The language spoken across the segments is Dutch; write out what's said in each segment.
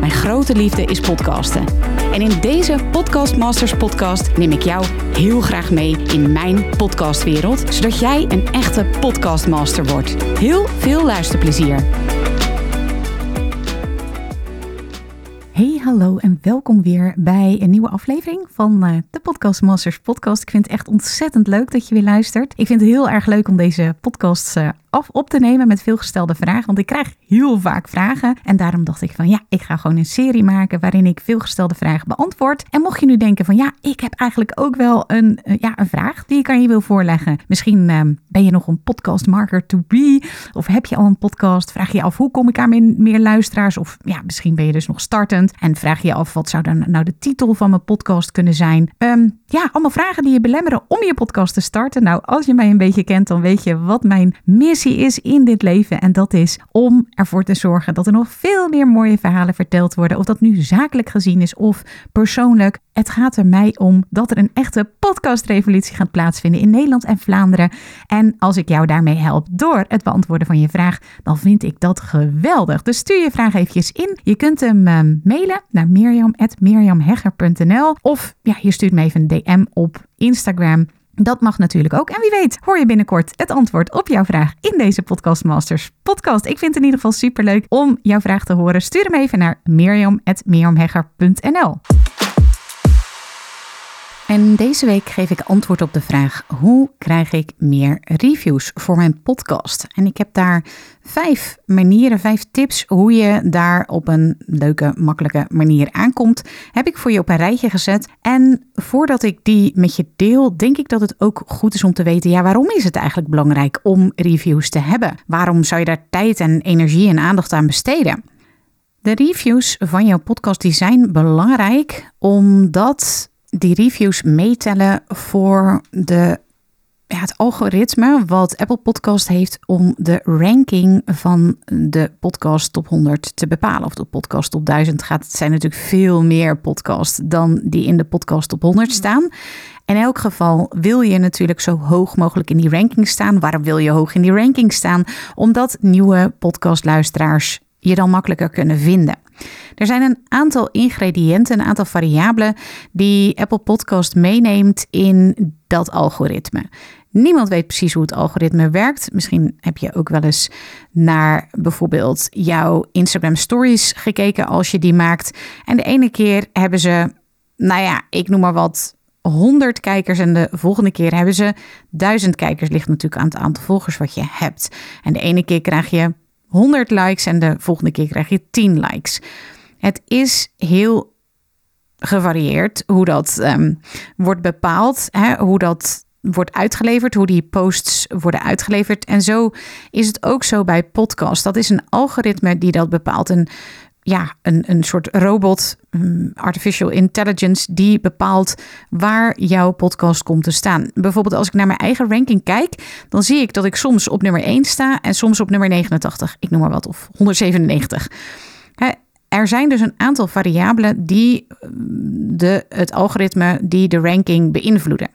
Mijn grote liefde is podcasten. En in deze Podcast Masters podcast neem ik jou heel graag mee in mijn podcastwereld, zodat jij een echte podcastmaster wordt. Heel veel luisterplezier. Hey, hallo en welkom weer bij een nieuwe aflevering van uh, de Podcast Masters podcast. Ik vind het echt ontzettend leuk dat je weer luistert. Ik vind het heel erg leuk om deze podcast uh, af op te nemen met veel gestelde vragen. Want ik krijg heel vaak vragen. En daarom dacht ik van ja, ik ga gewoon een serie maken waarin ik veel gestelde vragen beantwoord. En mocht je nu denken van ja, ik heb eigenlijk ook wel een, uh, ja, een vraag die ik aan je wil voorleggen. Misschien uh, ben je nog een podcast marker to be. Of heb je al een podcast? Vraag je af hoe kom ik aan meer, luisteraars? Of ja, misschien ben je dus nog startend. En vraag je af wat zou dan nou de titel van mijn podcast kunnen zijn? Um, ja, allemaal vragen die je belemmeren om je podcast te starten. Nou, als je mij een beetje kent, dan weet je wat mijn missie is in dit leven. En dat is om ervoor te zorgen dat er nog veel meer mooie verhalen verteld worden. Of dat nu zakelijk gezien is of persoonlijk. Het gaat er mij om dat er een echte podcastrevolutie gaat plaatsvinden in Nederland en Vlaanderen. En als ik jou daarmee help door het beantwoorden van je vraag, dan vind ik dat geweldig. Dus stuur je vraag eventjes in. Je kunt hem uh, mailen naar mirjam.mirjamhegger.nl of ja, je stuurt me even een DM op Instagram. Dat mag natuurlijk ook. En wie weet, hoor je binnenkort het antwoord op jouw vraag in deze Podcast Masters podcast. Ik vind het in ieder geval superleuk om jouw vraag te horen. Stuur hem even naar mirjam.mirjamhegger.nl. En deze week geef ik antwoord op de vraag: hoe krijg ik meer reviews voor mijn podcast? En ik heb daar vijf manieren, vijf tips hoe je daar op een leuke, makkelijke manier aankomt. Heb ik voor je op een rijtje gezet. En voordat ik die met je deel, denk ik dat het ook goed is om te weten: ja, waarom is het eigenlijk belangrijk om reviews te hebben? Waarom zou je daar tijd en energie en aandacht aan besteden? De reviews van jouw podcast die zijn belangrijk omdat die reviews meetellen voor de, ja, het algoritme wat Apple Podcast heeft om de ranking van de podcast top 100 te bepalen. Of de podcast top 1000 gaat. Het zijn natuurlijk veel meer podcasts dan die in de podcast top 100 staan. In elk geval wil je natuurlijk zo hoog mogelijk in die ranking staan. Waarom wil je hoog in die ranking staan? Omdat nieuwe podcastluisteraars je dan makkelijker kunnen vinden. Er zijn een aantal ingrediënten, een aantal variabelen die Apple Podcast meeneemt in dat algoritme. Niemand weet precies hoe het algoritme werkt. Misschien heb je ook wel eens naar bijvoorbeeld jouw Instagram Stories gekeken als je die maakt. En de ene keer hebben ze, nou ja, ik noem maar wat, 100 kijkers en de volgende keer hebben ze 1000 kijkers. Ligt natuurlijk aan het aantal volgers wat je hebt. En de ene keer krijg je 100 likes en de volgende keer krijg je 10 likes. Het is heel gevarieerd hoe dat um, wordt bepaald, hè, hoe dat wordt uitgeleverd, hoe die posts worden uitgeleverd. En zo is het ook zo bij podcast. Dat is een algoritme die dat bepaalt. En ja, een, een soort robot, um, artificial intelligence, die bepaalt waar jouw podcast komt te staan. Bijvoorbeeld als ik naar mijn eigen ranking kijk, dan zie ik dat ik soms op nummer 1 sta en soms op nummer 89. Ik noem maar wat, of 197. Er zijn dus een aantal variabelen die de, het algoritme, die de ranking beïnvloeden.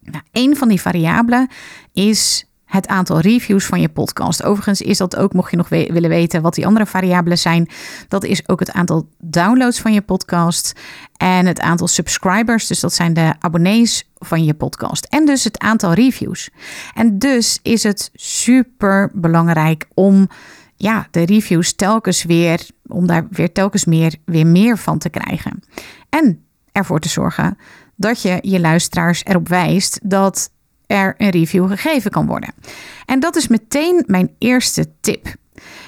Nou, een van die variabelen is het aantal reviews van je podcast. Overigens is dat ook, mocht je nog willen weten wat die andere variabelen zijn, dat is ook het aantal downloads van je podcast en het aantal subscribers, dus dat zijn de abonnees van je podcast en dus het aantal reviews. En dus is het super belangrijk om ja, de reviews telkens weer, om daar weer telkens meer, weer meer van te krijgen. En ervoor te zorgen dat je je luisteraars erop wijst dat er een review gegeven kan worden. En dat is meteen mijn eerste tip.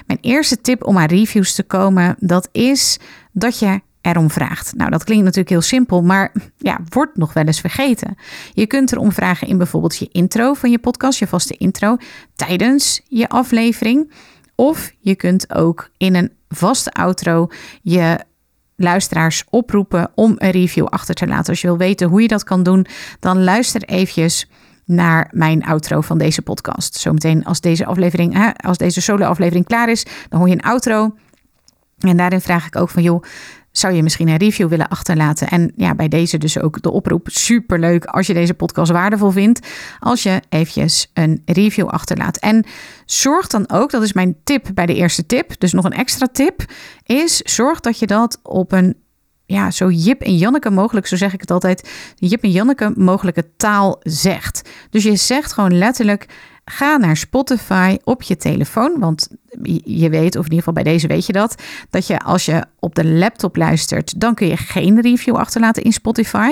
Mijn eerste tip om aan reviews te komen, dat is dat je erom vraagt. Nou, dat klinkt natuurlijk heel simpel, maar ja, wordt nog wel eens vergeten. Je kunt erom vragen in bijvoorbeeld je intro van je podcast, je vaste intro, tijdens je aflevering. Of je kunt ook in een vaste outro je luisteraars oproepen om een review achter te laten. Als je wil weten hoe je dat kan doen, dan luister eventjes naar mijn outro van deze podcast. Zometeen als deze aflevering, als deze solo-aflevering klaar is, dan hoor je een outro. En daarin vraag ik ook van joh, zou je misschien een review willen achterlaten. En ja, bij deze dus ook de oproep. Superleuk als je deze podcast waardevol vindt. Als je eventjes een review achterlaat. En zorg dan ook, dat is mijn tip bij de eerste tip. Dus nog een extra tip. Is zorg dat je dat op een ja, zo Jip en Janneke mogelijk, zo zeg ik het altijd, Jip en Janneke mogelijke taal zegt. Dus je zegt gewoon letterlijk, ga naar Spotify op je telefoon, want je weet, of in ieder geval bij deze weet je dat, dat je als je op de laptop luistert, dan kun je geen review achterlaten in Spotify.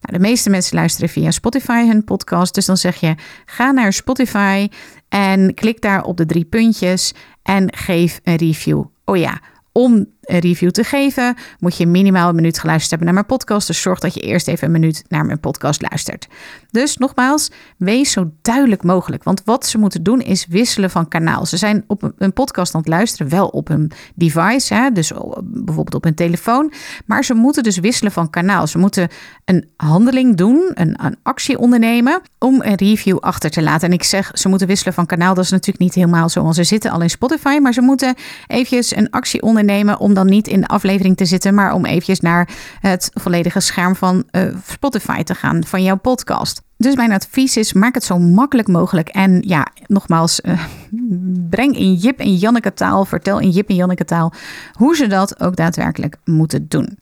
Nou, de meeste mensen luisteren via Spotify hun podcast, dus dan zeg je, ga naar Spotify en klik daar op de drie puntjes en geef een review. Oh ja, om review te geven, moet je minimaal een minuut geluisterd hebben naar mijn podcast. Dus zorg dat je eerst even een minuut naar mijn podcast luistert. Dus nogmaals, wees zo duidelijk mogelijk. Want wat ze moeten doen is wisselen van kanaal. Ze zijn op een podcast aan het luisteren, wel op een device, hè, dus bijvoorbeeld op een telefoon. Maar ze moeten dus wisselen van kanaal. Ze moeten een handeling doen, een, een actie ondernemen om een review achter te laten. En ik zeg, ze moeten wisselen van kanaal. Dat is natuurlijk niet helemaal zo, want ze zitten al in Spotify. Maar ze moeten eventjes een actie ondernemen om niet in de aflevering te zitten, maar om eventjes naar het volledige scherm van uh, Spotify te gaan van jouw podcast. Dus mijn advies is: maak het zo makkelijk mogelijk. En ja, nogmaals, uh, breng in Jip en Janneke taal, vertel in Jip en Janneke taal hoe ze dat ook daadwerkelijk moeten doen.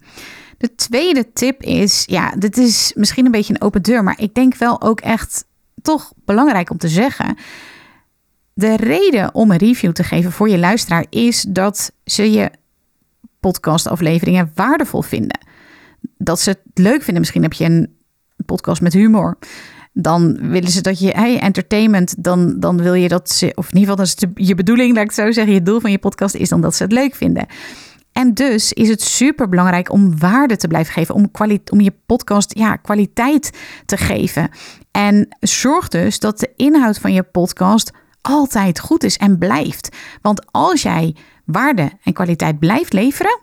De tweede tip is: ja, dit is misschien een beetje een open deur, maar ik denk wel ook echt toch belangrijk om te zeggen. De reden om een review te geven voor je luisteraar is dat ze je podcastafleveringen waardevol vinden. Dat ze het leuk vinden. Misschien heb je een podcast met humor. Dan willen ze dat je, hey, entertainment, dan, dan wil je dat ze, of in ieder geval, dat is je bedoeling, laat ik het zo zeggen, je doel van je podcast is dan dat ze het leuk vinden. En dus is het super belangrijk om waarde te blijven geven, om, om je podcast ja, kwaliteit te geven. En zorg dus dat de inhoud van je podcast altijd goed is en blijft. Want als jij waarde en kwaliteit blijft leveren,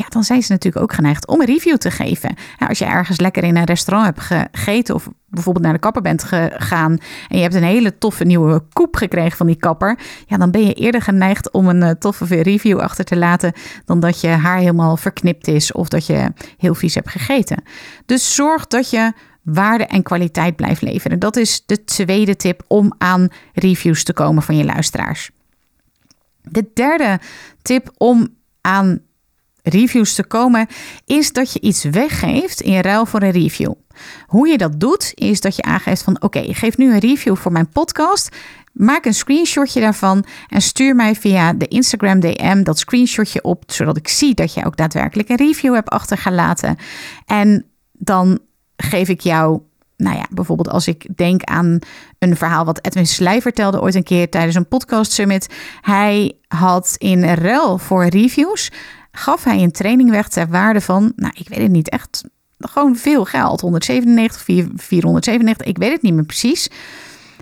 ja, dan zijn ze natuurlijk ook geneigd om een review te geven. als je ergens lekker in een restaurant hebt gegeten of bijvoorbeeld naar de kapper bent gegaan en je hebt een hele toffe nieuwe koep gekregen van die kapper, ja, dan ben je eerder geneigd om een eh, toffe review achter te laten dan dat je haar helemaal verknipt is of dat je heel vies hebt gegeten. Dus zorg dat je waarde en kwaliteit blijft leveren. Dat is de tweede tip om aan reviews te komen van je luisteraars. De derde tip om aan reviews te komen is dat je iets weggeeft in ruil voor een review. Hoe je dat doet is dat je aangeeft van oké, okay, geef nu een review voor mijn podcast. Maak een screenshotje daarvan en stuur mij via de Instagram DM dat screenshotje op, zodat ik zie dat je ook daadwerkelijk een review hebt achtergelaten. En dan geef ik jou nou ja, bijvoorbeeld als ik denk aan een verhaal wat Edwin Slij vertelde ooit een keer tijdens een podcast summit. Hij had in ruil voor reviews, gaf hij een training weg ter waarde van, nou ik weet het niet, echt gewoon veel geld. 197, 497, ik weet het niet meer precies.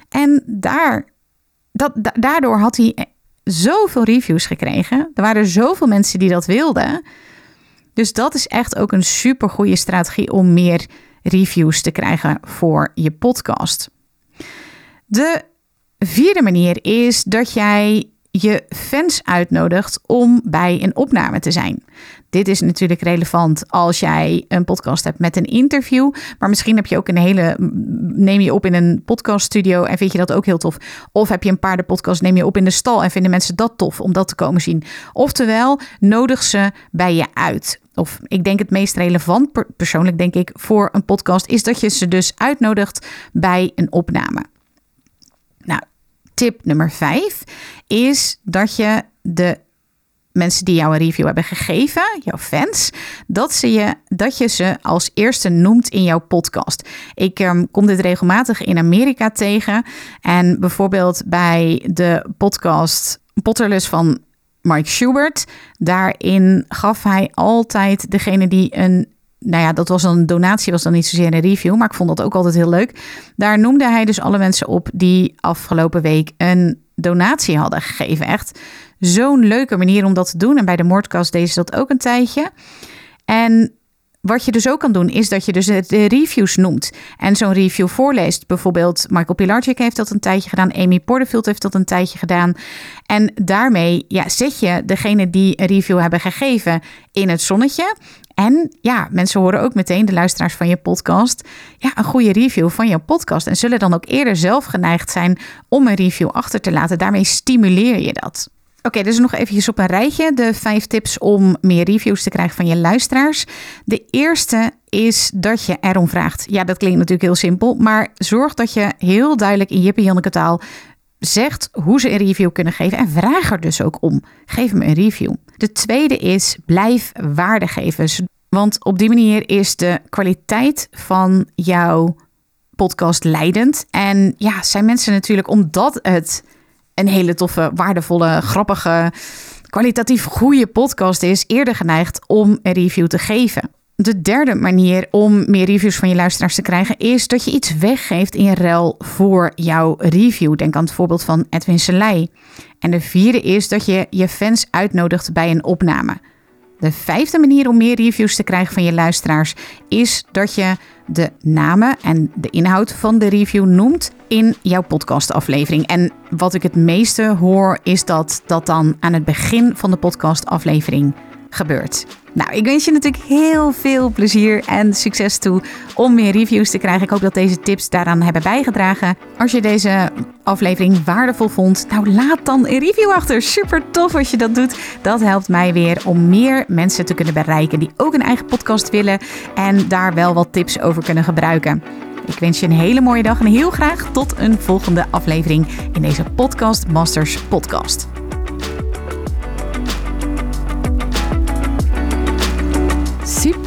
En daar, dat, daardoor had hij zoveel reviews gekregen. Er waren zoveel mensen die dat wilden. Dus dat is echt ook een super goede strategie om meer reviews te krijgen voor je podcast. De vierde manier is dat jij je fans uitnodigt om bij een opname te zijn. Dit is natuurlijk relevant als jij een podcast hebt met een interview. Maar misschien heb je ook een hele. Neem je op in een podcaststudio en vind je dat ook heel tof. Of heb je een paardenpodcast, neem je op in de stal en vinden mensen dat tof om dat te komen zien. Oftewel, nodig ze bij je uit. Of ik denk het meest relevant, persoonlijk denk ik, voor een podcast, is dat je ze dus uitnodigt bij een opname. Nou, tip nummer vijf is dat je de mensen die jou een review hebben gegeven, jouw fans, dat, ze je, dat je ze als eerste noemt in jouw podcast. Ik um, kom dit regelmatig in Amerika tegen. En bijvoorbeeld bij de podcast Potterless van Mike Schubert. Daarin gaf hij altijd degene die een nou ja, dat was een donatie, was dan niet zozeer een review, maar ik vond dat ook altijd heel leuk. Daar noemde hij dus alle mensen op die afgelopen week een donatie hadden gegeven. Echt zo'n leuke manier om dat te doen. En bij de Moordkast deed ze dat ook een tijdje. En wat je dus ook kan doen, is dat je dus de reviews noemt en zo'n review voorleest. Bijvoorbeeld Michael Pilarczyk heeft dat een tijdje gedaan, Amy Porterfield heeft dat een tijdje gedaan. En daarmee ja, zet je degene die een review hebben gegeven in het zonnetje. En ja, mensen horen ook meteen, de luisteraars van je podcast, ja, een goede review van je podcast. En zullen dan ook eerder zelf geneigd zijn om een review achter te laten. Daarmee stimuleer je dat. Oké, dus nog eventjes op een rijtje. De vijf tips om meer reviews te krijgen van je luisteraars. De eerste is dat je erom vraagt. Ja, dat klinkt natuurlijk heel simpel. Maar zorg dat je heel duidelijk in Jippe Janneke taal zegt hoe ze een review kunnen geven. En vraag er dus ook om. Geef me een review. De tweede is blijf waarde geven. Want op die manier is de kwaliteit van jouw podcast leidend. En ja, zijn mensen natuurlijk omdat het een hele toffe, waardevolle, grappige, kwalitatief goede podcast is, eerder geneigd om een review te geven. De derde manier om meer reviews van je luisteraars te krijgen is dat je iets weggeeft in ruil voor jouw review. Denk aan het voorbeeld van Edwin Selei. En de vierde is dat je je fans uitnodigt bij een opname. De vijfde manier om meer reviews te krijgen van je luisteraars is dat je de namen en de inhoud van de review noemt in jouw podcastaflevering. En wat ik het meeste hoor is dat dat dan aan het begin van de podcastaflevering gebeurt. Nou, ik wens je natuurlijk heel veel plezier en succes toe om meer reviews te krijgen. Ik hoop dat deze tips daaraan hebben bijgedragen. Als je deze aflevering waardevol vond, nou laat dan een review achter. Super tof als je dat doet. Dat helpt mij weer om meer mensen te kunnen bereiken die ook een eigen podcast willen en daar wel wat tips over kunnen gebruiken. Ik wens je een hele mooie dag en heel graag tot een volgende aflevering in deze Podcast Masters podcast.